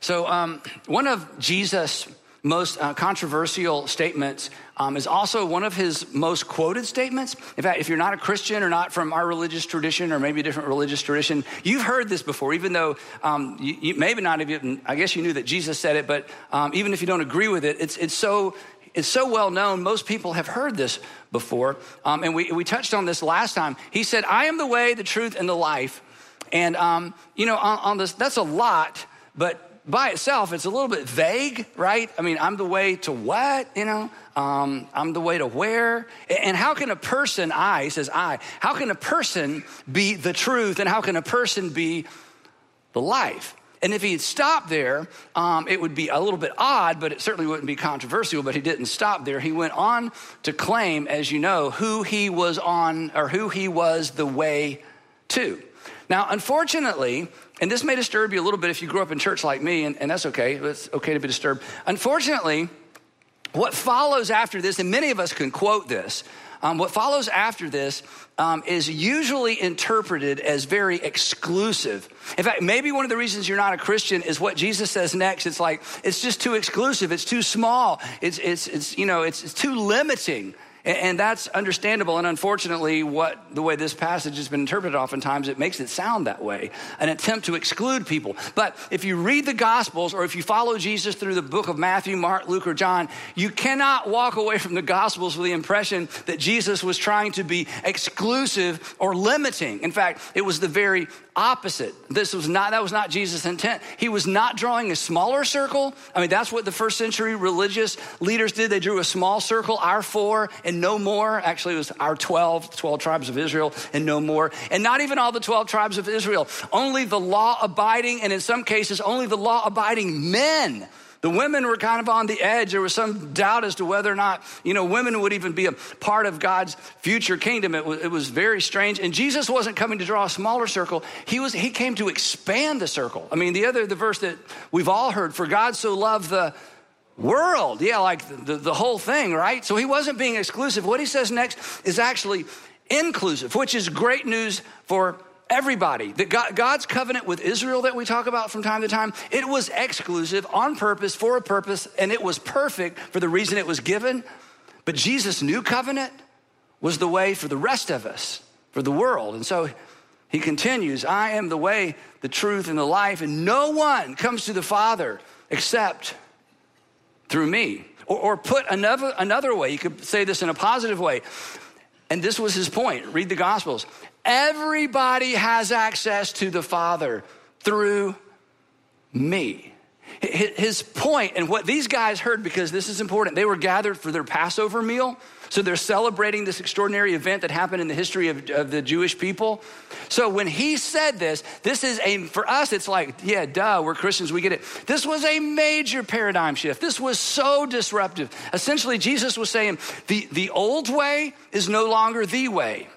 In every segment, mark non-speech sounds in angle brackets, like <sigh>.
So, um, one of Jesus' most uh, controversial statements um, is also one of his most quoted statements. In fact, if you're not a Christian or not from our religious tradition or maybe a different religious tradition, you've heard this before, even though um, you, you, maybe not even, I guess you knew that Jesus said it, but um, even if you don't agree with it, it's, it's so it's so well known, most people have heard this before. Um, and we, we touched on this last time. He said, I am the way, the truth, and the life. And, um, you know, on, on, this, that's a lot, but by itself, it's a little bit vague, right? I mean, I'm the way to what, you know? Um, I'm the way to where? And how can a person, I, says I, how can a person be the truth and how can a person be the life? And if he had stopped there, um, it would be a little bit odd, but it certainly wouldn't be controversial. But he didn't stop there. He went on to claim, as you know, who he was on or who he was the way to. Now, unfortunately, and this may disturb you a little bit if you grew up in church like me, and, and that's okay. It's okay to be disturbed. Unfortunately, what follows after this, and many of us can quote this, um, what follows after this um, is usually interpreted as very exclusive. In fact, maybe one of the reasons you're not a Christian is what Jesus says next. It's like, it's just too exclusive. It's too small. It's, it's, it's you know, it's, it's too limiting. And that's understandable. And unfortunately, what the way this passage has been interpreted oftentimes, it makes it sound that way an attempt to exclude people. But if you read the Gospels or if you follow Jesus through the book of Matthew, Mark, Luke, or John, you cannot walk away from the Gospels with the impression that Jesus was trying to be exclusive or limiting. In fact, it was the very opposite. This was not, that was not Jesus' intent. He was not drawing a smaller circle. I mean, that's what the first century religious leaders did. They drew a small circle, our four and no more. Actually, it was our 12, 12 tribes of Israel and no more. And not even all the 12 tribes of Israel, only the law abiding, and in some cases, only the law abiding men the women were kind of on the edge. There was some doubt as to whether or not, you know, women would even be a part of God's future kingdom. It was, it was very strange. And Jesus wasn't coming to draw a smaller circle. He was, he came to expand the circle. I mean, the other, the verse that we've all heard, for God so loved the world. Yeah, like the, the whole thing, right? So he wasn't being exclusive. What he says next is actually inclusive, which is great news for everybody. That God, God's covenant with Israel that we talk about from time to time, it was exclusive on purpose for a purpose, and it was perfect for the reason it was given. But Jesus' new covenant was the way for the rest of us, for the world. And so he continues I am the way, the truth, and the life, and no one comes to the Father except through me. Or, or put another, another way, you could say this in a positive way. And this was his point. Read the Gospels. Everybody has access to the Father through me. His point, and what these guys heard, because this is important, they were gathered for their Passover meal. So they're celebrating this extraordinary event that happened in the history of, of, the Jewish people. So when he said this, this is a, for us, it's like, yeah, duh, we're Christians, we get it. This was a major paradigm shift. This was so disruptive. Essentially, Jesus was saying the, the old way is no longer the way.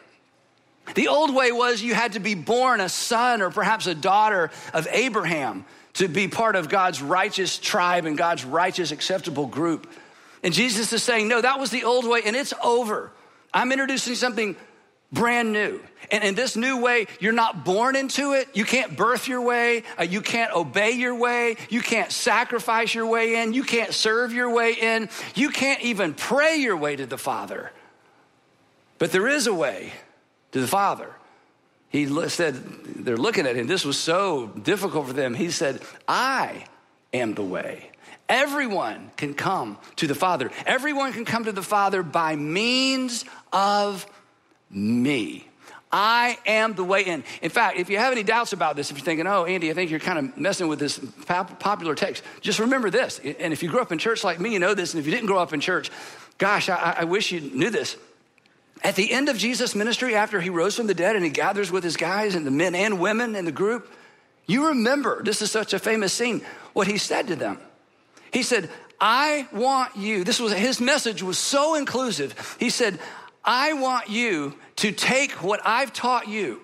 The old way was you had to be born a son or perhaps a daughter of Abraham to be part of God's righteous tribe and God's righteous acceptable group. And Jesus is saying, no, that was the old way and it's over. I'm introducing something brand new. And in this new way, you're not born into it. You can't birth your way. Uh, you can't obey your way. You can't sacrifice your way in. You can't serve your way in. You can't even pray your way to the Father. But there is a way to the Father. He said, they're looking at him. This was so difficult for them. He said, I am the way. Everyone can come to the Father. Everyone can come to the Father by means of me. I am the way in. In fact, if you have any doubts about this, if you're thinking, oh, Andy, I think you're kind of messing with this popular text, just remember this. And if you grew up in church like me, you know this. And if you didn't grow up in church, gosh, I, I wish you knew this. At the end of Jesus' ministry, after he rose from the dead and he gathers with his guys and the men and women in the group, You remember, this is such a famous scene, what he said to them. He said, I want you, this was his message was so inclusive. He said, I want you to take what I've taught you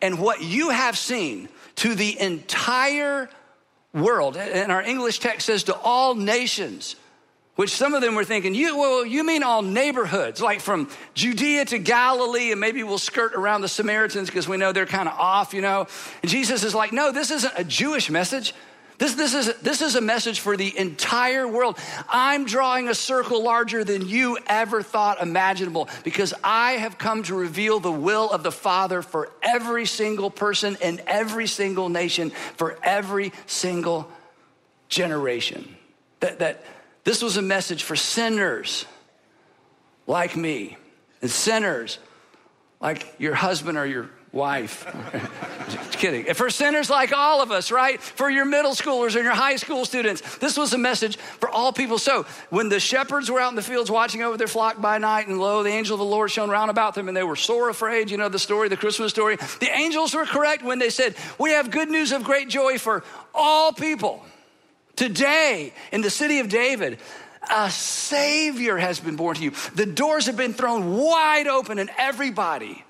and what you have seen to the entire world. And our English text says to all nations, which some of them were thinking, you, well, you mean all neighborhoods, like from Judea to Galilee, and maybe we'll skirt around the Samaritans because we know they're kind of off, you know? And Jesus is like, no, this isn't a Jewish message. This, this, is, this is a message for the entire world. I'm drawing a circle larger than you ever thought imaginable because I have come to reveal the will of the Father for every single person in every single nation, for every single generation. That, that this was a message for sinners like me and sinners like your husband or your wife. <laughs> Just kidding. For sinners like all of us, right? For your middle schoolers and your high school students, this was a message for all people. So when the shepherds were out in the fields watching over their flock by night, and lo, the angel of the Lord shone round about them, and they were sore afraid, you know the story, the Christmas story. The angels were correct when they said, We have good news of great joy for all people. Today, in the city of David, a Savior has been born to you. The doors have been thrown wide open, and everybody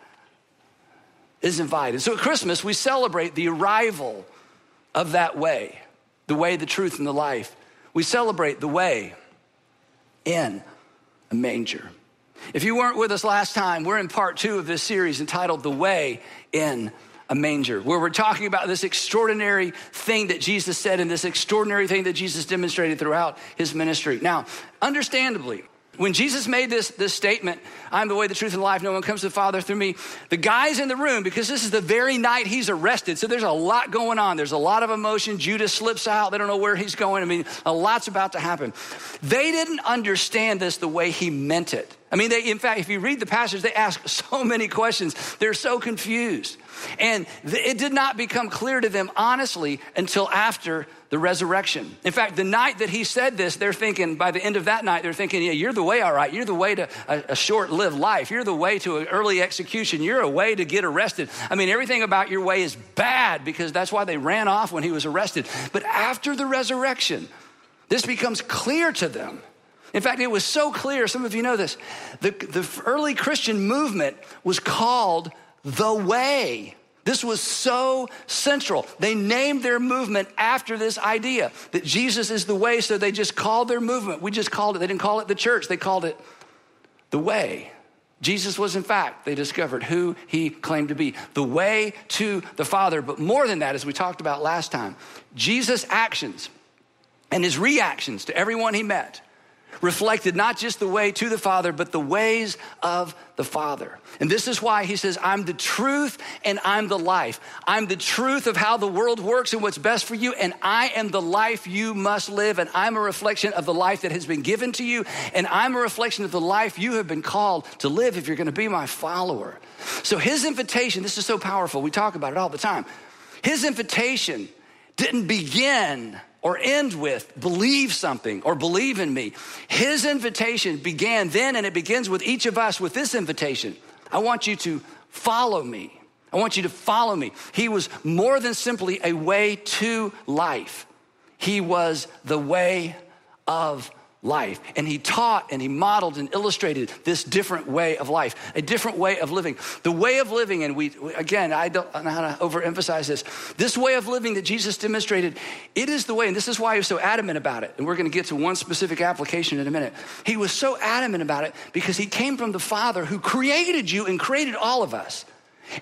is invited. So at Christmas, we celebrate the arrival of that way the way, the truth, and the life. We celebrate the way in a manger. If you weren't with us last time, we're in part two of this series entitled The Way in a Manger, where we're talking about this extraordinary thing that Jesus said and this extraordinary thing that Jesus demonstrated throughout his ministry. Now, understandably, when Jesus made this, this statement, I'm the way, the truth, and life, no one comes to the Father through me, the guys in the room, because this is the very night he's arrested, so there's a lot going on. There's a lot of emotion. Judas slips out. They don't know where he's going. I mean, a lot's about to happen. They didn't understand this the way he meant it. I mean, they, in fact, if you read the passage, they ask so many questions. They're so confused. And it did not become clear to them, honestly, until after the resurrection. In fact, the night that he said this, they're thinking, by the end of that night, they're thinking, yeah, you're the way, all right. You're the way to a, a short lived life. You're the way to an early execution. You're a way to get arrested. I mean, everything about your way is bad because that's why they ran off when he was arrested. But after the resurrection, this becomes clear to them. In fact, it was so clear, some of you know this, the, the early Christian movement was called the way. This was so central. They named their movement after this idea that Jesus is the way, so they just called their movement. We just called it, they didn't call it the church, they called it the way. Jesus was, in fact, they discovered who he claimed to be the way to the Father. But more than that, as we talked about last time, Jesus' actions and his reactions to everyone he met reflected not just the way to the Father, but the ways of the Father. And this is why he says, I'm the truth and I'm the life. I'm the truth of how the world works and what's best for you, and I am the life you must live, and I'm a reflection of the life that has been given to you, and I'm a reflection of the life you have been called to live if you're gonna be my follower. So his invitation, this is so powerful, we talk about it all the time. His invitation didn't begin or end with believe something or believe in me. His invitation began then, and it begins with each of us with this invitation I want you to follow me. I want you to follow me. He was more than simply a way to life, He was the way of life. And he taught and he modeled and illustrated this different way of life, a different way of living. The way of living, and we, again, I don't know how to overemphasize this. This way of living that Jesus demonstrated, it is the way, and this is why he was so adamant about it. And we're going to get to one specific application in a minute. He was so adamant about it because he came from the Father who created you and created all of us.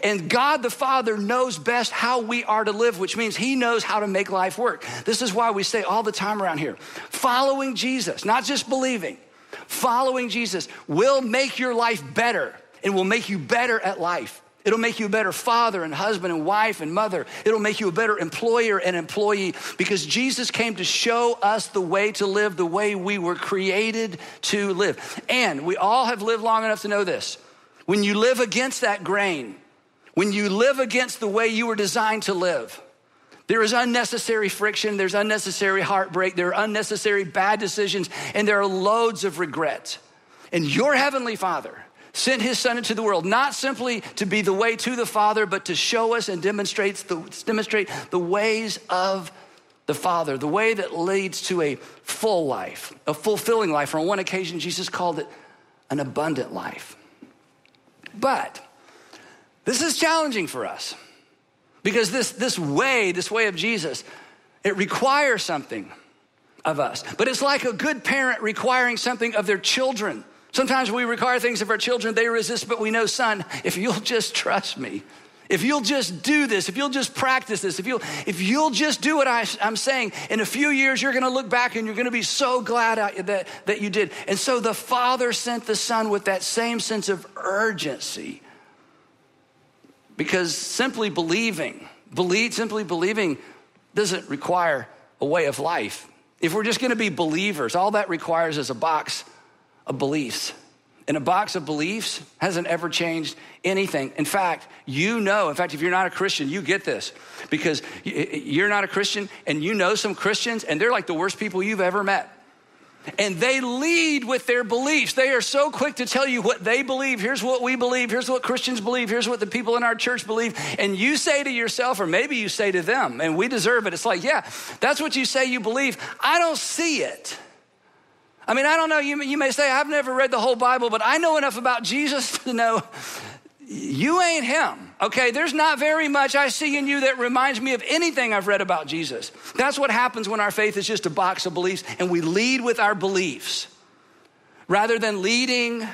And God the Father knows best how we are to live, which means He knows how to make life work. This is why we say all the time around here following Jesus, not just believing, following Jesus will make your life better and will make you better at life. It'll make you a better father and husband and wife and mother. It'll make you a better employer and employee because Jesus came to show us the way to live the way we were created to live. And we all have lived long enough to know this. When you live against that grain, when you live against the way you were designed to live, there is unnecessary friction, there's unnecessary heartbreak, there are unnecessary bad decisions, and there are loads of regret. And your Heavenly Father sent his son into the world, not simply to be the way to the Father, but to show us and demonstrate the, demonstrate the ways of the Father, the way that leads to a full life, a fulfilling life. On one occasion, Jesus called it an abundant life. But this is challenging for us because this, this way, this way of Jesus, it requires something of us. But it's like a good parent requiring something of their children. Sometimes we require things of our children, they resist, but we know, son, if you'll just trust me, if you'll just do this, if you'll just practice this, if you'll, if you'll just do what I, I'm saying, in a few years, you're gonna look back and you're gonna be so glad that, that you did. And so the Father sent the Son with that same sense of urgency. Because simply believing, believe, simply believing doesn't require a way of life. If we're just gonna be believers, all that requires is a box of beliefs. And a box of beliefs hasn't ever changed anything. In fact, you know, in fact, if you're not a Christian, you get this because you're not a Christian and you know some Christians and they're like the worst people you've ever met. And they lead with their beliefs. They are so quick to tell you what they believe. Here's what we believe. Here's what Christians believe. Here's what the people in our church believe. And you say to yourself, or maybe you say to them, and we deserve it. It's like, yeah, that's what you say you believe. I don't see it. I mean, I don't know, you, you may say, I've never read the whole Bible, but I know enough about Jesus <laughs> to know you ain't him. Okay, there's not very much I see in you that reminds me of anything I've read about Jesus. That's what happens when our faith is just a box of beliefs and we lead with our beliefs rather than leading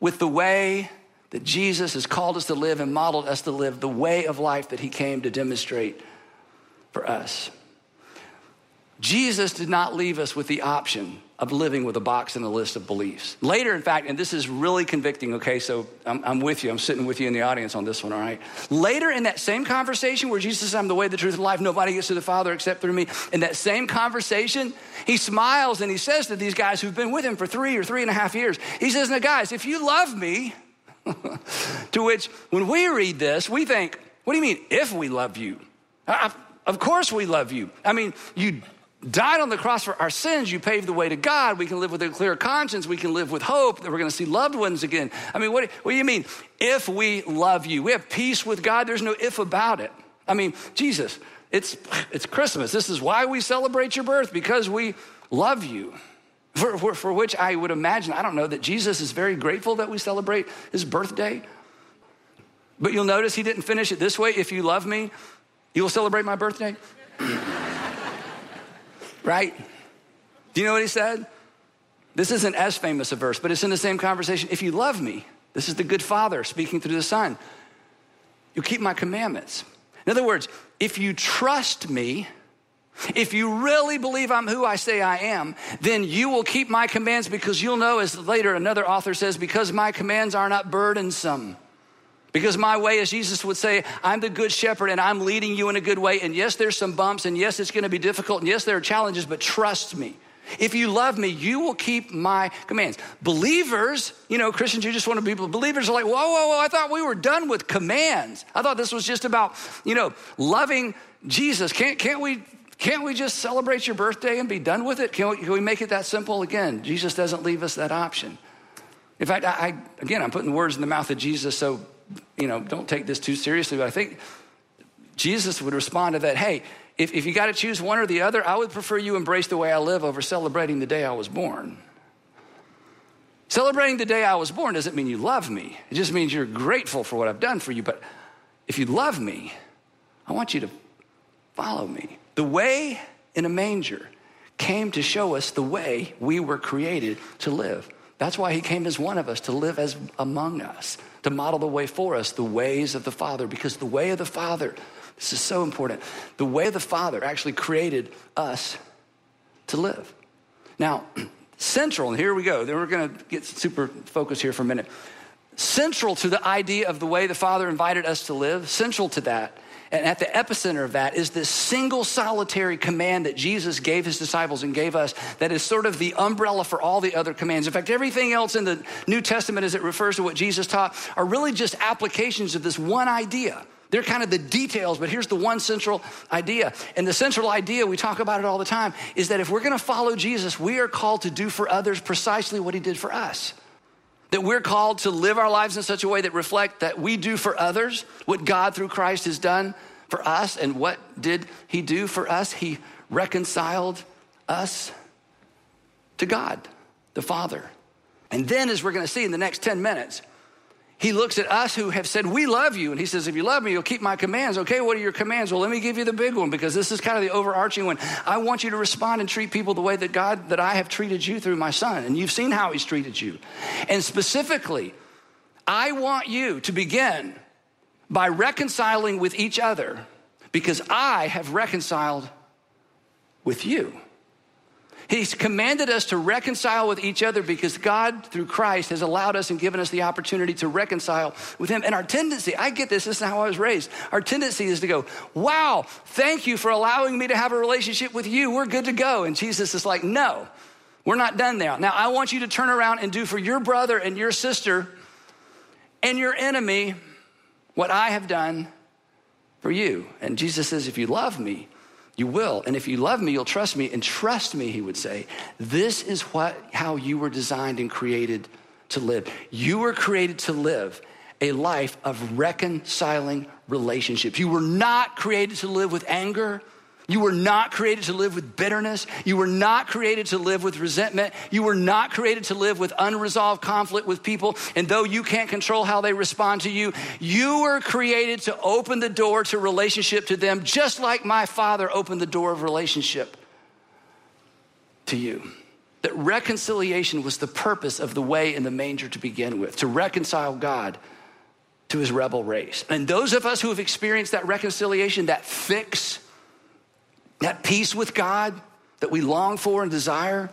with the way that Jesus has called us to live and modeled us to live, the way of life that he came to demonstrate for us. Jesus did not leave us with the option of living with a box and a list of beliefs. Later, in fact, and this is really convicting, okay, so I'm, I'm, with you, I'm sitting with you in the audience on this one, all right? Later in that same conversation where Jesus says, I'm the way, the truth, and life, nobody gets to the Father except through me, in that same conversation, he smiles and he says to these guys who've been with him for three or three and a half years, he says, Now, guys, if you love me, <laughs> to which when we read this, we think, What do you mean, if we love you? I, of course we love you. I mean, you died on the cross for our sins. You paved the way to God. We can live with a clear conscience. We can live with hope that we're going to see loved ones again. I mean, what, what do you mean? If we love you, we have peace with God. There's no if about it. I mean, Jesus, it's, it's Christmas. This is why we celebrate your birth, because we love you. For, for, for which I would imagine, I don't know, that Jesus is very grateful that we celebrate his birthday. But you'll notice he didn't finish it this way if you love me, you will celebrate my birthday right? Do you know what he said? This isn't as famous a verse, but it's in the same conversation. If you love me, this is the good father speaking through the son, you keep my commandments. In other words, if you trust me, if you really believe I'm who I say I am, then you will keep my commands because you'll know, as later another author says, because my commands are not burdensome. Because my way, as Jesus would say, I'm the good shepherd and I'm leading you in a good way. And yes, there's some bumps, and yes, it's gonna be difficult, and yes, there are challenges, but trust me. If you love me, you will keep my commands. Believers, you know, Christians, you just want to be believers are like, whoa, whoa, whoa, I thought we were done with commands. I thought this was just about, you know, loving Jesus. Can't, can't we can't we just celebrate your birthday and be done with it? Can we, can we make it that simple? Again, Jesus doesn't leave us that option. In fact, I, I, again, I'm putting words in the mouth of Jesus, so you know, don't take this too seriously, but I think Jesus would respond to that hey, if, if you got to choose one or the other, I would prefer you embrace the way I live over celebrating the day I was born. Celebrating the day I was born doesn't mean you love me, it just means you're grateful for what I've done for you. But if you love me, I want you to follow me. The way in a manger came to show us the way we were created to live. That's why he came as one of us, to live as among us to model the way for us, the ways of the Father, because the way of the Father, this is so important, the way of the Father actually created us to live. Now, <clears throat> central, and here we go, then we're gonna get super focused here for a minute. Central to the idea of the way the Father invited us to live, central to that and at the epicenter of that is this single solitary command that Jesus gave his disciples and gave us that is sort of the umbrella for all the other commands. In fact, everything else in the New Testament as it refers to what Jesus taught are really just applications of this one idea. They're kind of the details, but here's the one central idea. And the central idea, we talk about it all the time, is that if we're gonna follow Jesus, we are called to do for others precisely what he did for us. That we're called to live our lives in such a way that reflect that we do for others what God through Christ has done for us. And what did he do for us? He reconciled us to God, the Father. And then, as we're going to see in the next 10 minutes, he looks at us who have said, We love you. And he says, If you love me, you'll keep my commands. Okay, what are your commands? Well, let me give you the big one because this is kind of the overarching one. I want you to respond and treat people the way that God, that I have treated you through my son. And you've seen how he's treated you. And specifically, I want you to begin by reconciling with each other because I have reconciled with you. He's commanded us to reconcile with each other because God, through Christ, has allowed us and given us the opportunity to reconcile with Him. And our tendency, I get this, this is how I was raised. Our tendency is to go, Wow, thank you for allowing me to have a relationship with you. We're good to go. And Jesus is like, No, we're not done there. Now, I want you to turn around and do for your brother and your sister and your enemy what I have done for you. And Jesus says, If you love me, you will. And if you love me, you'll trust me. And trust me, he would say, this is what, how you were designed and created to live. You were created to live a life of reconciling relationships. You were not created to live with anger you were not created to live with bitterness. You were not created to live with resentment. You were not created to live with unresolved conflict with people. And though you can't control how they respond to you, you were created to open the door to relationship to them, just like my father opened the door of relationship to you. That reconciliation was the purpose of the way in the manger to begin with, to reconcile God to his rebel race. And those of us who have experienced that reconciliation, that fix, that peace with God that we long for and desire,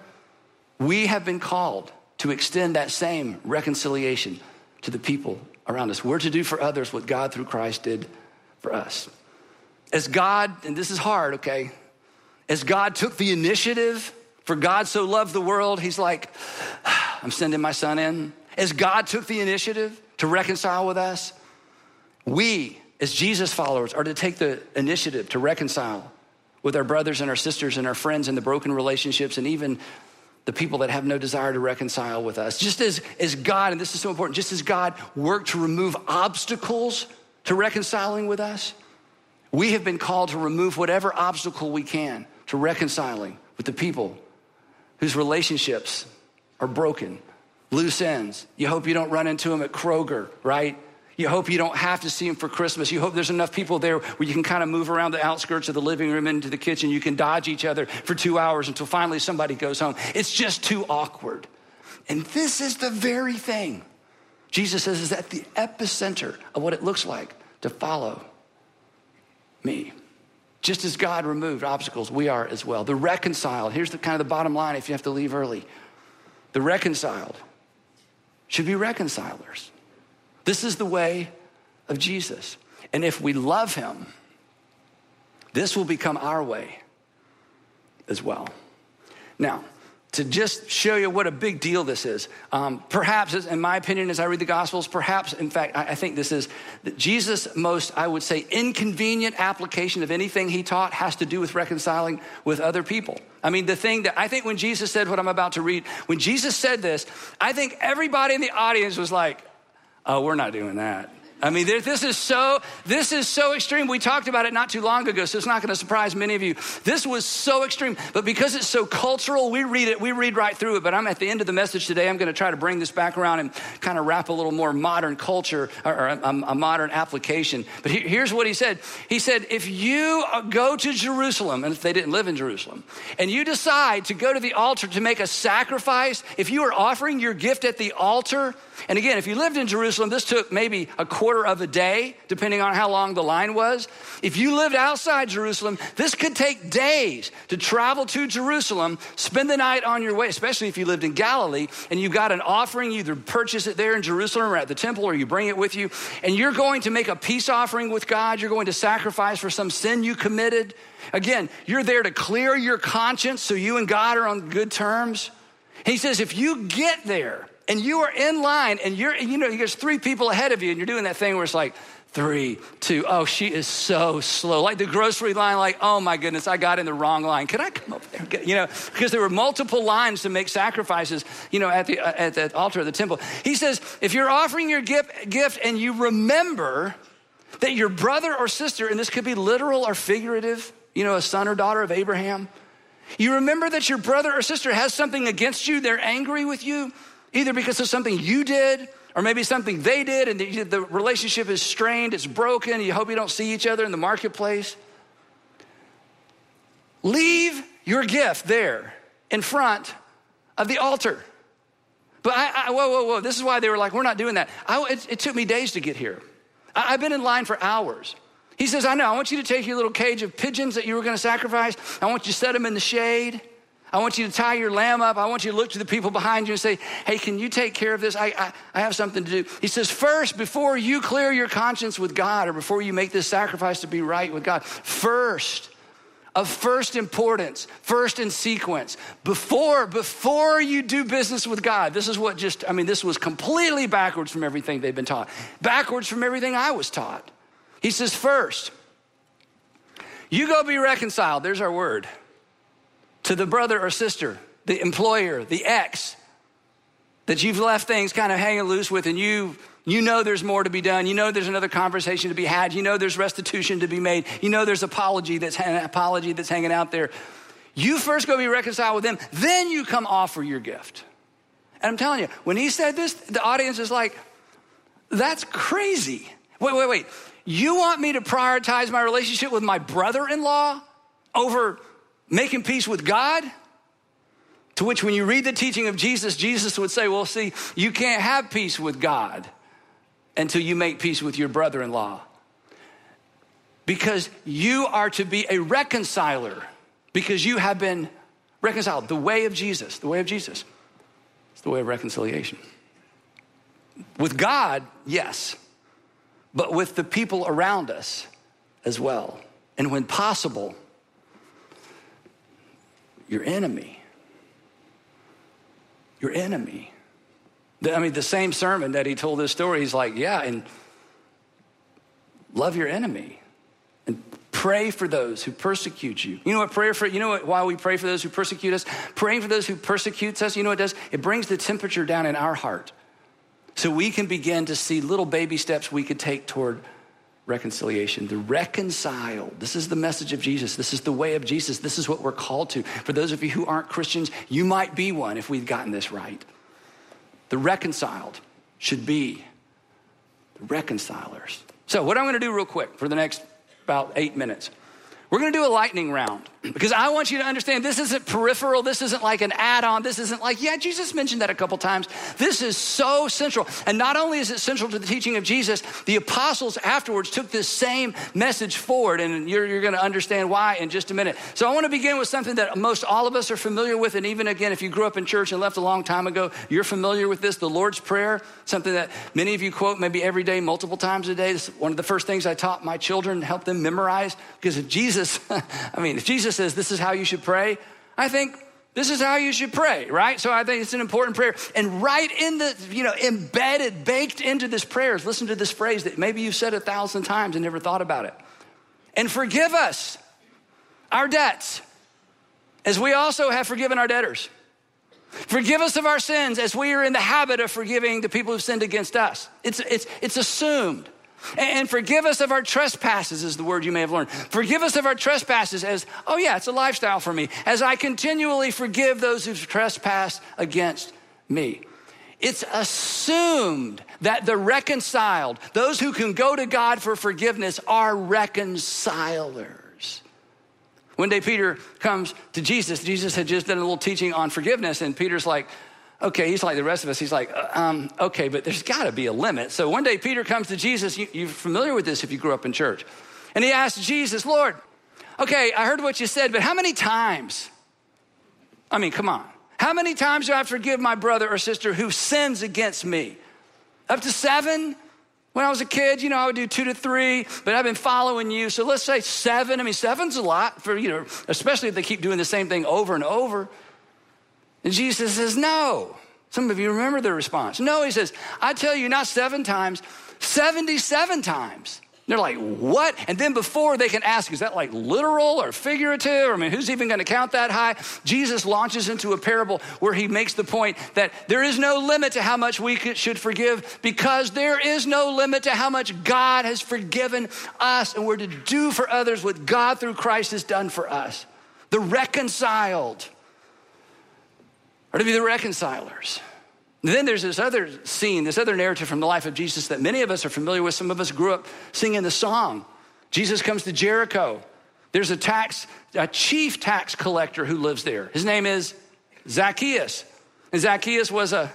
we have been called to extend that same reconciliation to the people around us. We're to do for others what God through Christ did for us. As God, and this is hard, okay, as God took the initiative, for God so loved the world, He's like, <sighs> I'm sending my son in. As God took the initiative to reconcile with us, we, as Jesus followers, are to take the initiative to reconcile with our brothers and our sisters and our friends and the broken relationships and even the people that have no desire to reconcile with us. Just as, as God, and this is so important, just as God worked to remove obstacles to reconciling with us, we have been called to remove whatever obstacle we can to reconciling with the people whose relationships are broken, loose ends. You hope you don't run into them at Kroger, right? You hope you don't have to see them for Christmas. You hope there's enough people there where you can kind of move around the outskirts of the living room into the kitchen. You can dodge each other for two hours until finally somebody goes home. It's just too awkward. And this is the very thing Jesus says is at the epicenter of what it looks like to follow me. Just as God removed obstacles, we are as well. The reconciled, here's the kind of the bottom line if you have to leave early. The reconciled should be reconcilers. This is the way of Jesus. And if we love him, this will become our way as well. Now, to just show you what a big deal this is, um, perhaps, in my opinion, as I read the Gospels, perhaps, in fact, I, I think this is Jesus' most, I would say, inconvenient application of anything he taught has to do with reconciling with other people. I mean, the thing that I think when Jesus said what I'm about to read, when Jesus said this, I think everybody in the audience was like, Oh, we're not doing that. I mean, this is so this is so extreme. We talked about it not too long ago, so it's not going to surprise many of you. This was so extreme, but because it's so cultural, we read it, we read right through it. But I'm at the end of the message today. I'm going to try to bring this back around and kind of wrap a little more modern culture or, a, um, a, modern application. But he, here's what he said. He said, if you uh, go to Jerusalem, and if they didn't live in Jerusalem, and you decide to go to the altar to make a sacrifice, if you are offering your gift at the altar and again, if you lived in Jerusalem, this took maybe a quarter of a day, depending on how long the line was. If you lived outside Jerusalem, this could take days to travel to Jerusalem, spend the night on your way, especially if you lived in Galilee and you got an offering, you either purchase it there in Jerusalem or at the temple or you bring it with you, and you're going to make a peace offering with God, you're going to sacrifice for some sin you committed. Again, you're there to clear your conscience so you and God are on good terms. He says, if you get there, and you are in line and you're, you know, there's three people ahead of you and you're doing that thing where it's like, three, two. Oh, she is so slow. Like the grocery line, like, oh my goodness, I got in the wrong line. Can I come up there? You know, because there were multiple lines to make sacrifices, you know, at the, uh, at the altar of the temple. He says, if you're offering your gift, gift and you remember that your brother or sister, and this could be literal or figurative, you know, a son or daughter of Abraham, you remember that your brother or sister has something against you, they're angry with you, either because of something you did or maybe something they did and the, the relationship is strained, it's broken, you hope you don't see each other in the marketplace. Leave your gift there in front of the altar. But I, I, whoa, whoa, whoa, this is why they were like, we're not doing that. I, it, it, took me days to get here. I, I've been in line for hours. He says, I know, I want you to take your little cage of pigeons that you were gonna sacrifice, I want you to set them in the shade. I want you to tie your lamb up. I want you to look to the people behind you and say, Hey, can you take care of this? I, I, I, have something to do. He says, First, before you clear your conscience with God or before you make this sacrifice to be right with God, first, of first importance, first in sequence, before, before you do business with God. This is what just, I mean, this was completely backwards from everything they've been taught, backwards from everything I was taught. He says, First, you go be reconciled. There's our word to the brother or sister, the employer, the ex that you've left things kind of hanging loose with and you you know there's more to be done. You know there's another conversation to be had. You know there's restitution to be made. You know there's apology that's apology that's hanging out there. You first go be reconciled with them, then you come offer your gift. And I'm telling you, when he said this, the audience is like, that's crazy. Wait, wait, wait. You want me to prioritize my relationship with my brother in law over making peace with God. To which, when you read the teaching of Jesus, Jesus would say, Well, see, you can't have peace with God until you make peace with your brother in law. Because you are to be a reconciler, because you have been reconciled. The way of Jesus, the way of Jesus, it's the way of reconciliation. With God, yes, but with the people around us as well. And when possible, your enemy. Your enemy. I mean, the same sermon that he told this story, he's like, yeah, and love your enemy and pray for those who persecute you. You know what prayer for, you know what, why we pray for those who persecute us? Praying for those who persecutes us, you know what it does? It brings the temperature down in our heart. So we can begin to see little baby steps we could take toward reconciliation. The reconciled. This is the message of Jesus. This is the way of Jesus. This is what we're called to. For those of you who aren't Christians, you might be one if we've gotten this right. The reconciled should be the reconcilers. So, what I'm going to do real quick for the next about eight minutes we're gonna do a lightning round <clears throat> because I want you to understand this isn't peripheral. This isn't like an add on. This isn't like, yeah, Jesus mentioned that a couple times. This is so central. And not only is it central to the teaching of Jesus, the apostles afterwards took this same message forward. And you're, you're gonna understand why in just a minute. So I wanna begin with something that most all of us are familiar with. And even again, if you grew up in church and left a long time ago, you're familiar with this the Lord's Prayer, something that many of you quote maybe every day, multiple times a day. Is one of the first things I taught my children, help them memorize because Jesus Jesus, <laughs> I mean, if Jesus says this is how you should pray, I think this is how you should pray, right? So I think it's an important prayer. And right in the, you know, embedded, baked into this prayer is listen to this phrase that maybe you've said a thousand times and never thought about it. And forgive us our debts as we also have forgiven our debtors. Forgive us of our sins as we are in the habit of forgiving the people who've sinned against us. It's, it's, it's assumed. And forgive us of our trespasses, is the word you may have learned. Forgive us of our trespasses as, oh yeah, it's a lifestyle for me, as I continually forgive those who've trespassed against me. It's assumed that the reconciled, those who can go to God for forgiveness, are reconcilers. One day, Peter comes to Jesus. Jesus had just done a little teaching on forgiveness, and Peter's like, okay, he's like the rest of us. He's like, uh, um, okay, but there's got to be a limit. So one day Peter comes to Jesus. You, you're familiar with this if you grew up in church. And he asks Jesus, Lord, okay, I heard what you said, but how many times? I mean, come on. How many times do I forgive my brother or sister who sins against me? Up to seven? When I was a kid, you know, I would do two to three, but I've been following you. So let's say seven. I mean, seven's a lot for, you know, especially if they keep doing the same thing over and over. And Jesus says, No. Some of you remember the response. No, he says, I tell you, not seven times, 77 times. They're like, what? And then before they can ask, is that like literal or figurative? I mean, who's even going to count that high? Jesus launches into a parable where he makes the point that there is no limit to how much we should forgive because there is no limit to how much God has forgiven us and we're to do for others what God through Christ has done for us. The reconciled are to be the reconcilers. Then there's this other scene, this other narrative from the life of Jesus that many of us are familiar with. Some of us grew up singing the song. Jesus comes to Jericho. There's a tax, a chief tax collector who lives there. His name is Zacchaeus. And Zacchaeus was a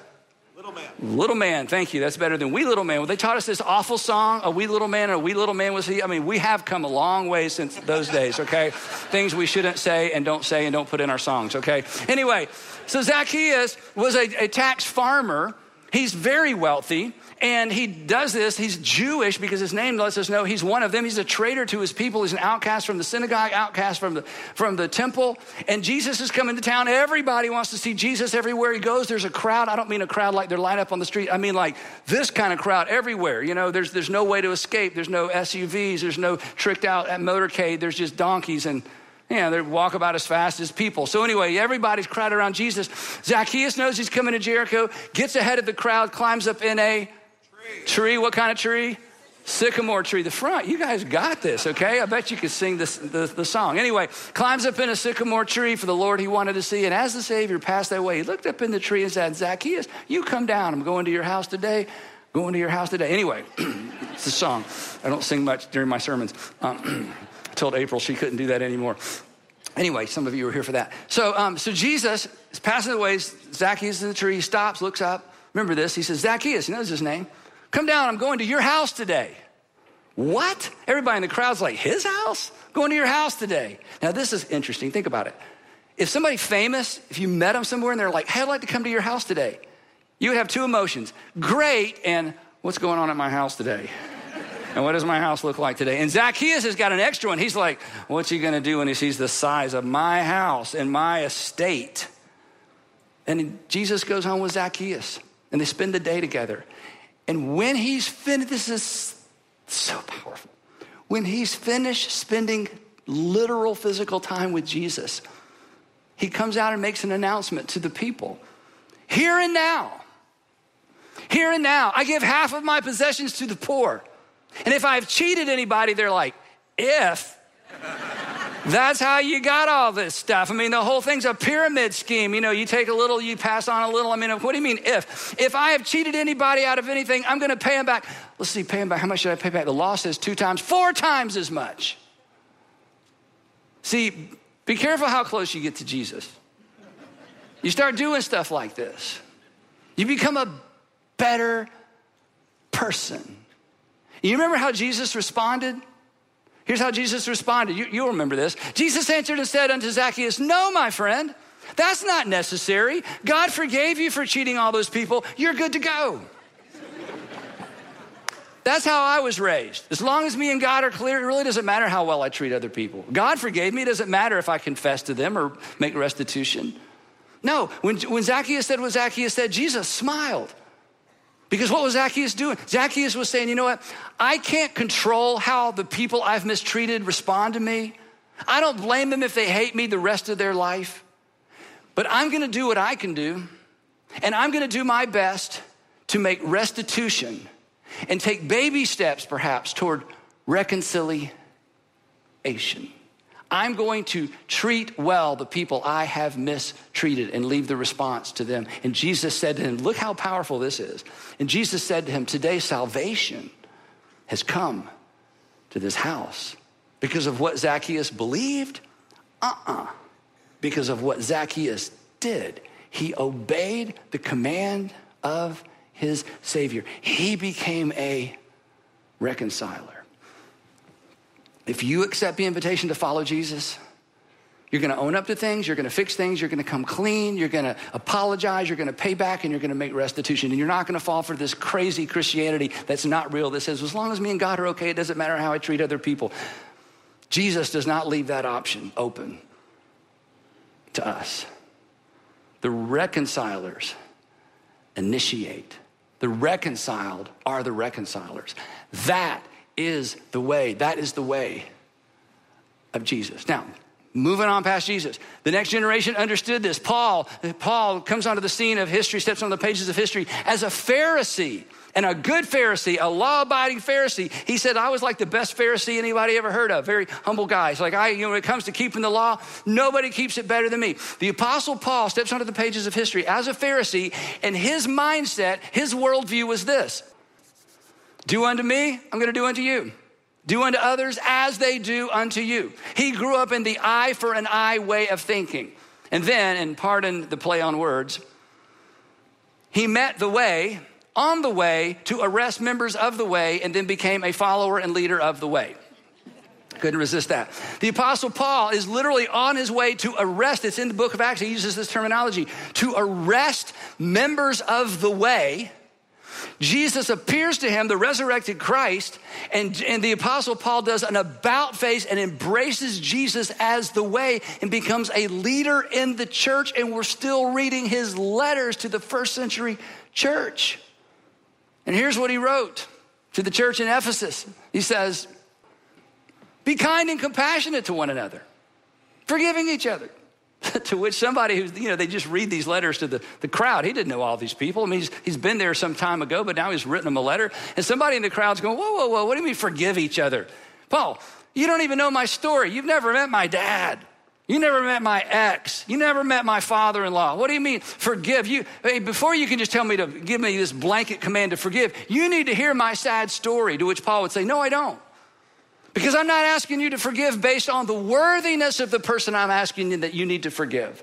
little man. Little man, thank you. That's better than wee little man. Well, they taught us this awful song, a wee little man, and a wee little man was he. I mean, we have come a long way since those days, okay? Things we shouldn't say and don't say and don't put in our songs, okay? Anyway, so Zacchaeus was a, a tax farmer. He's very wealthy. And he does this. He's Jewish because his name lets us know he's one of them. He's a traitor to his people. He's an outcast from the synagogue, outcast from the, from the temple. And Jesus is coming to town. Everybody wants to see Jesus everywhere he goes. There's a crowd. I don't mean a crowd like they're lined up on the street. I mean like this kind of crowd everywhere. You know, there's, there's no way to escape. There's no SUVs. There's no tricked out motorcade. There's just donkeys and know, they walk about as fast as people. So, anyway, everybody's crowded around Jesus. Zacchaeus knows he's coming to Jericho, gets ahead of the crowd, climbs up in a tree. tree. What kind of tree? Sycamore tree. The front. You guys got this, okay? I bet you could sing this, the, the song. Anyway, climbs up in a sycamore tree for the Lord he wanted to see. And as the Savior passed that way, he looked up in the tree and said, Zacchaeus, you come down. I'm going to your house today. Going to your house today. Anyway, <clears throat> it's a song. I don't sing much during my sermons. Um, <clears throat> told April she couldn't do that anymore. Anyway, some of you were here for that. So, um, so Jesus is passing the way. Zacchaeus in the tree. He stops, looks up. Remember this. He says, Zacchaeus, he knows his name. Come down. I'm going to your house today. What? Everybody in the crowd's like, his house? Going to your house today. Now, this is interesting. Think about it. If somebody famous, if you met them somewhere and they're like, hey, I'd like to come to your house today, you would have two emotions great and what's going on at my house today? And what does my house look like today? And Zacchaeus has got an extra one. He's like, what's he going to do when he sees the size of my house and my estate? And Jesus goes home with Zacchaeus, and they spend the day together. And when he's finished, this is so powerful. When he's finished spending literal physical time with Jesus, he comes out and makes an announcement to the people here and now. Here and now, I give half of my possessions to the poor. And if I've cheated anybody, they're like, if. That's how you got all this stuff. I mean, the whole thing's a pyramid scheme. You know, you take a little, you pass on a little. I mean, what do you mean if? If I have cheated anybody out of anything, I'm going to pay them back. Let's see, pay them back. How much should I pay back? The law says two times, four times as much. See, be careful how close you get to Jesus. You start doing stuff like this, you become a better person. You remember how Jesus responded? Here's how Jesus responded. You, will remember this. Jesus answered and said unto Zacchaeus, No, my friend, that's not necessary. God forgave you for cheating all those people. You're good to go. That's how I was raised. As long as me and God are clear, it really doesn't matter how well I treat other people. God forgave me. It doesn't matter if I confess to them or make restitution. No, when, when Zacchaeus said what Zacchaeus said, Jesus smiled. Because what was Zacchaeus doing? Zacchaeus was saying, you know what? I can't control how the people I've mistreated respond to me. I don't blame them if they hate me the rest of their life. But I'm gonna do what I can do, and I'm gonna do my best to make restitution and take baby steps, perhaps, toward reconciliation. I'm going to treat well the people I have mistreated and leave the response to them. And Jesus said to him, Look how powerful this is. And Jesus said to him, Today salvation has come to this house because of what Zacchaeus believed? Uh uh-uh. uh Because of what Zacchaeus did. He obeyed the command of his Savior, he became a reconciler. If you accept the invitation to follow Jesus, you're going to own up to things, you're going to fix things, you're going to come clean, you're going to apologize, you're going to pay back, and you're going to make restitution. And you're not going to fall for this crazy Christianity that's not real that says, as long as me and God are okay, it doesn't matter how I treat other people. Jesus does not leave that option open to us. The reconcilers initiate The reconciled are the reconcilers. That is the way. That is the way of Jesus. Now, moving on past Jesus. The next generation understood this. Paul, Paul comes onto the scene of history, steps on the pages of history as a Pharisee and a good Pharisee, a law abiding Pharisee. He said, I was like the best Pharisee anybody ever heard of. Very humble guy. He's like, I, you know, when it comes to keeping the law, nobody keeps it better than me. The Apostle Paul steps onto the pages of history as a Pharisee, and his mindset, his worldview was this Do unto me, I'm to do unto you. Do unto others as they do unto you. He grew up in the eye for an eye way of thinking. And then, and pardon the play on words, he met the way on the way to arrest members of the way and then became a follower and leader of the way. Couldn't resist that. The Apostle Paul is literally on his way to arrest, it's in the book of Acts, he uses this terminology, to arrest members of the way. Jesus appears to him, the resurrected Christ, and, and the Apostle Paul does an about face and embraces Jesus as the way and becomes a leader in the church. And we're still reading his letters to the first century church. And here's what he wrote to the church in Ephesus He says, Be kind and compassionate to one another, forgiving each other. <laughs> to which somebody who's, you know, they just read these letters to the, the crowd. He didn't know all these people. I mean, he's, he's been there some time ago, but now he's written them a letter. And somebody in the crowd's going, Whoa, whoa, whoa, what do you mean forgive each other? Paul, you don't even know my story. You've never met my dad. You never met my ex. You never met my father in law. What do you mean, forgive? You, hey, before you can just tell me to give me this blanket command to forgive, you need to hear my sad story. To which Paul would say, No, I don't. Because I'm not asking you to forgive based on the worthiness of the person I'm asking you that you need to forgive.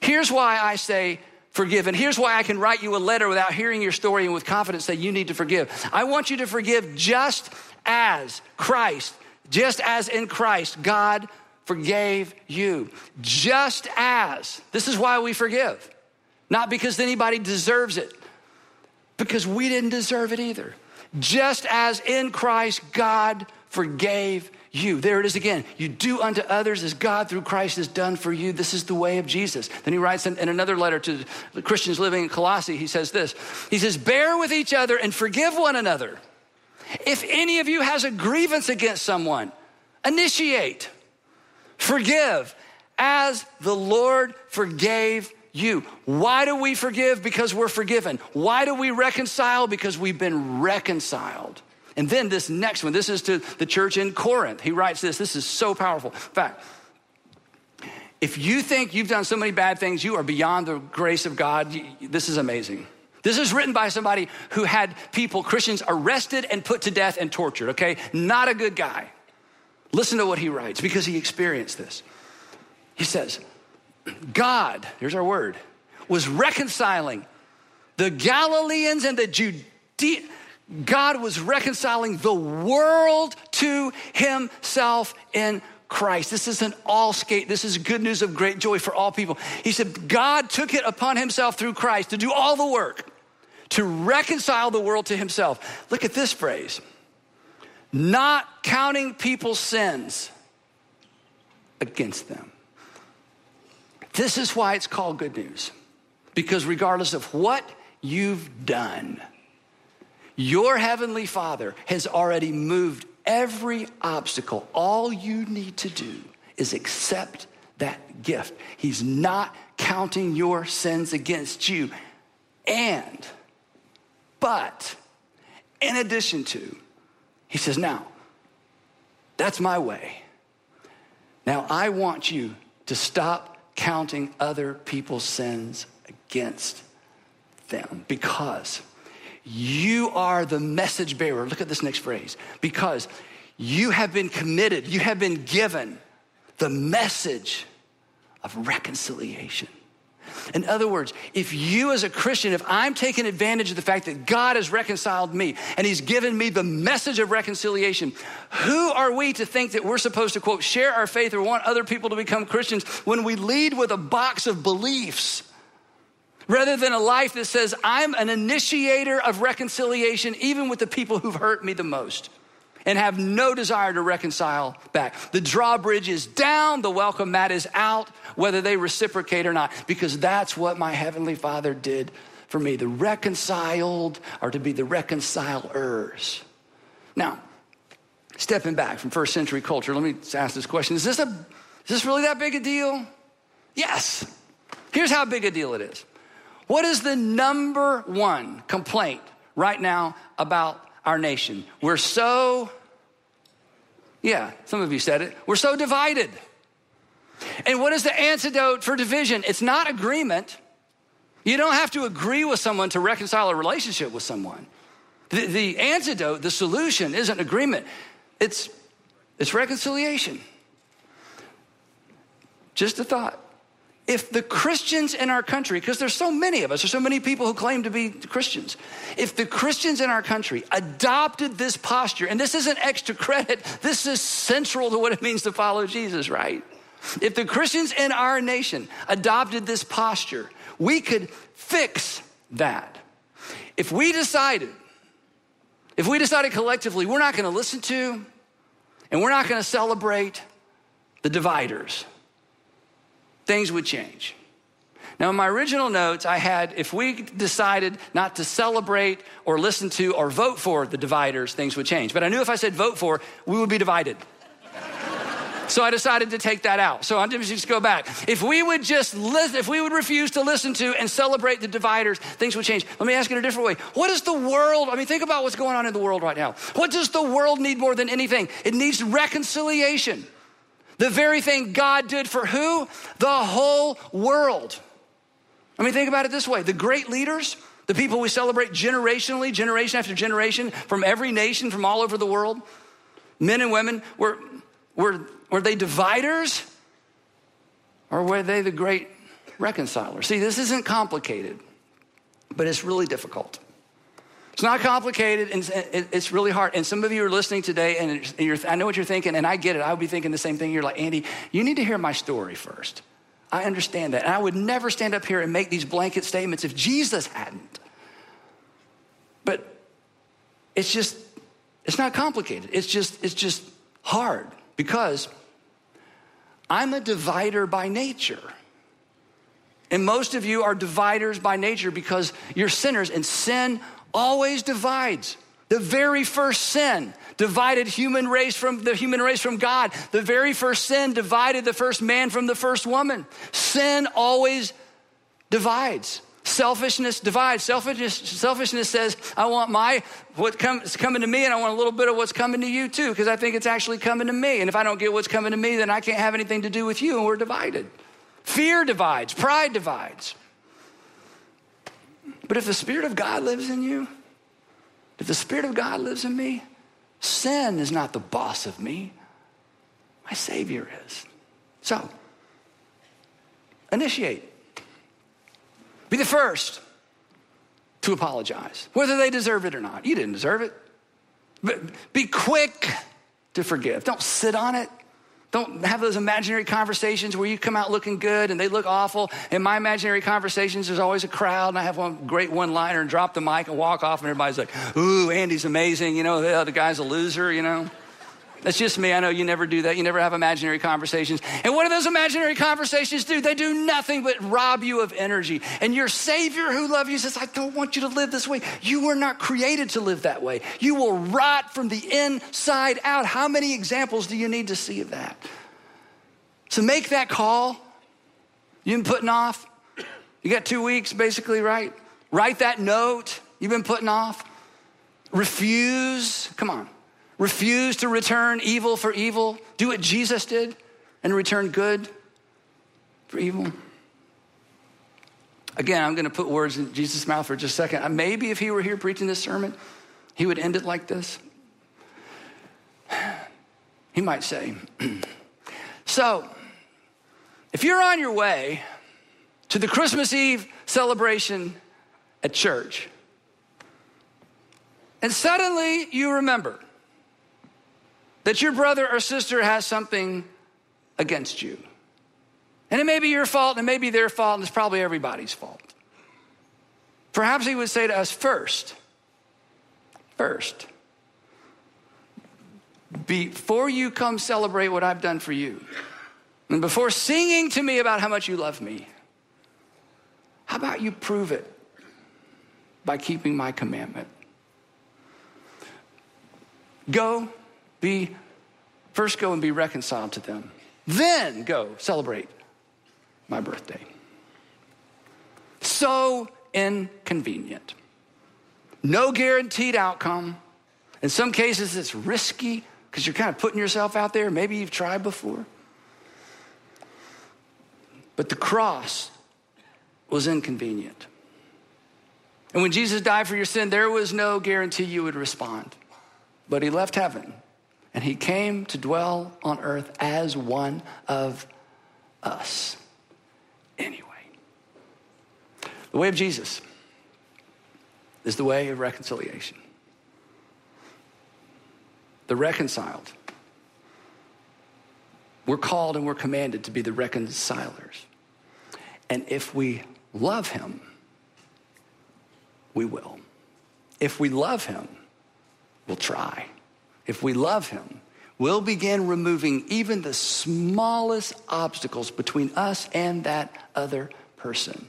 Here's why I say forgive. And here's why I can write you a letter without hearing your story and with confidence say you need to forgive. I want you to forgive just as Christ, just as in Christ, God forgave you. Just as. This is why we forgive. Not because anybody deserves it, because we didn't deserve it either. Just as in Christ, God forgave you. There it is again. You do unto others as God through Christ has done for you. This is the way of Jesus. Then he writes in, in, another letter to the Christians living in Colossae, he says this He says, Bear with each other and forgive one another. If any of you has a grievance against someone, initiate. Forgive as the Lord forgave you. Why do we forgive? Because we're forgiven. Why do we reconcile? Because we've been reconciled. And then this next one, this is to the church in Corinth. He writes this. This is so powerful. In fact, if you think you've done so many bad things, you are beyond the grace of God, this is amazing. This is written by somebody who had people, Christians, arrested and put to death and tortured, okay? Not a good guy. Listen to what he writes because he experienced this. He says, God, here's our word, was reconciling the Galileans and the Judea. God was reconciling the world to himself in Christ. This is an all skate. This is good news of great joy for all people. He said, God took it upon himself through Christ to do all the work, to reconcile the world to himself. Look at this phrase not counting people's sins against them. This is why it's called good news. Because regardless of what you've done, your heavenly Father has already moved every obstacle. All you need to do is accept that gift. He's not counting your sins against you. And, but, in addition to, he says, Now, that's my way. Now, I want you to stop counting other people's sins against them because you are the message bearer. Look at this next phrase. Because you have been committed, you have been given the message of reconciliation. In other words, if you as a Christian, if I'm taking advantage of the fact that God has reconciled me and He's given me the message of reconciliation, who are we to think that we're supposed to, quote, share our faith or want other people to become Christians when we lead with a box of beliefs? Rather than a life that says, I'm an initiator of reconciliation, even with the people who've hurt me the most and have no desire to reconcile back. The drawbridge is down, the welcome mat is out, whether they reciprocate or not, because that's what my Heavenly Father did for me. The reconciled are to be the reconcilers. Now, stepping back from first century culture, let me ask this question Is this, a, is this really that big a deal? Yes. Here's how big a deal it is. What is the number one complaint right now about our nation? We're so, yeah, some of you said it, we're so divided. And what is the antidote for division? It's not agreement. You don't have to agree with someone to reconcile a relationship with someone. The, the antidote, the solution isn't agreement, it's, it's reconciliation. Just a thought. If the Christians in our country, because there's so many of us, there's so many people who claim to be Christians, if the Christians in our country adopted this posture, and this isn't extra credit, this is central to what it means to follow Jesus, right? If the Christians in our nation adopted this posture, we could fix that. If we decided, if we decided collectively, we're not to listen to and we're not to celebrate the dividers, things would change. Now, in my original notes, I had if we decided not to celebrate or listen to or vote for the dividers, things would change. But I knew if I said vote for, we would be divided. So I decided to take that out. So I'm just go back. If we would just listen, if we would refuse to listen to and celebrate the dividers, things would change. Let me ask it a different way. What does the world, I mean, think about what's going on in the world right now. What does the world need more than anything? It needs reconciliation. The very thing God did for who? The whole world. I mean, think about it this way the great leaders, the people we celebrate generationally, generation after generation, from every nation, from all over the world, men and women, were, were were they dividers or were they the great reconcilers? See, this isn't complicated, but it's really difficult. It's not complicated and it's really hard. And some of you are listening today and I know what you're thinking, and I get it. I would be thinking the same thing. You're like, Andy, you need to hear my story first. I understand that. And I would never stand up here and make these blanket statements if Jesus hadn't. But it's just, it's not complicated. It's just, it's just hard because I'm a divider by nature. And most of you are dividers by nature because you're sinners, and sin always divides. The very first sin divided human race from the human race from God. The very first sin divided the first man from the first woman. Sin always divides. Selfishness divides. Selfishness, selfishness says, I want my, what comes coming to me, and I want a little bit of what's coming to you too, because I think it's actually coming to me. And if I don't get what's coming to me, then I can't have anything to do with you, and we're divided. Fear divides, pride divides. But if the Spirit of God lives in you, if the Spirit of God lives in me, sin is not the boss of me. My Savior is. So, initiate. Be the first to apologize, whether they deserve it or not. You didn't deserve it. But be quick to forgive. Don't sit on it. Don't have those imaginary conversations where you come out looking good and they look awful. In my imaginary conversations, there's always a crowd, and I have one great one liner and drop the mic and walk off, and everybody's like, Ooh, Andy's amazing. You know, the, the guy's a loser, you know. That's just me. I know you never do that. You never have imaginary conversations. And what do those imaginary conversations do? They do nothing but rob you of energy. And your Savior who loves you says, I don't want you to live this way. You were not created to live that way. You will rot from the inside out. How many examples do you need to see of that? So make that call. You've been putting off. You got two weeks, basically, right? Write that note you've been putting off. Refuse. Come on. Refuse to return evil for evil. Do what Jesus did and return good for evil. Again, I'm going to put words in Jesus' mouth for just a second. Uh, maybe if he were here preaching this sermon, he would end it like this. <sighs> He might say, <clears throat> So, if you're on your way to the Christmas Eve celebration at church, and suddenly you remember that your brother or sister has something against you. And it may be your fault, and it may be their fault, and it's probably everybody's fault. Perhaps he would say to us first, first, before you come celebrate what I've done for you, and before singing to me about how much you love me, how about you prove it by keeping my commandment. Go, be, first go and be reconciled to them. Then go celebrate my birthday. So inconvenient. No guaranteed outcome. In some cases, it's risky because you're kind of putting yourself out there. Maybe you've tried before. But the cross was inconvenient. And when Jesus died for your sin, there was no guarantee you would respond. But he left heaven and he came to dwell on earth as one of us. Anyway, the way of Jesus is the way of reconciliation. The reconciled. We're called and we're commanded to be the reconcilers. And if we love him, we will. If we love him, we'll try. If we love him, we'll begin removing even the smallest obstacles between us and that other person.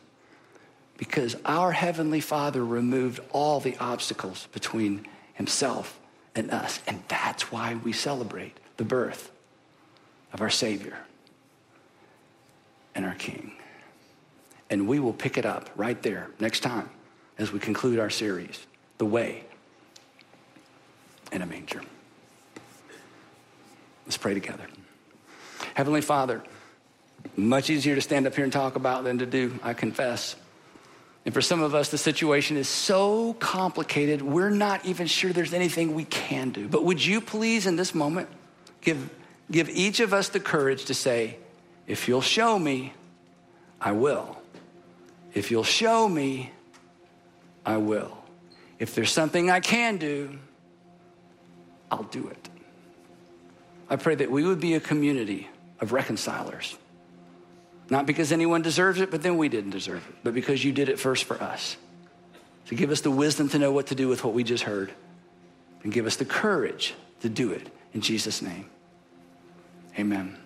Because our Heavenly Father removed all the obstacles between himself and us. And that's why we celebrate the birth of our Savior and our King. And we will pick it up right there next time as we conclude our series, The Way in a Manger. Let's pray together. Heavenly Father, much easier to stand up here and talk about than to do, I confess. And for some of us, the situation is so complicated, we're not even sure there's anything we can do. But would you please, in this moment, give, give each of us the courage to say, if you'll show me, I will. If you'll show me, I will. If there's something I can do, I'll do it. I pray that we would be a community of reconcilers. Not because anyone deserves it, but then we didn't deserve it, but because you did it first for us. To give us the wisdom to know what to do with what we just heard, and give us the courage to do it in Jesus' name. Amen.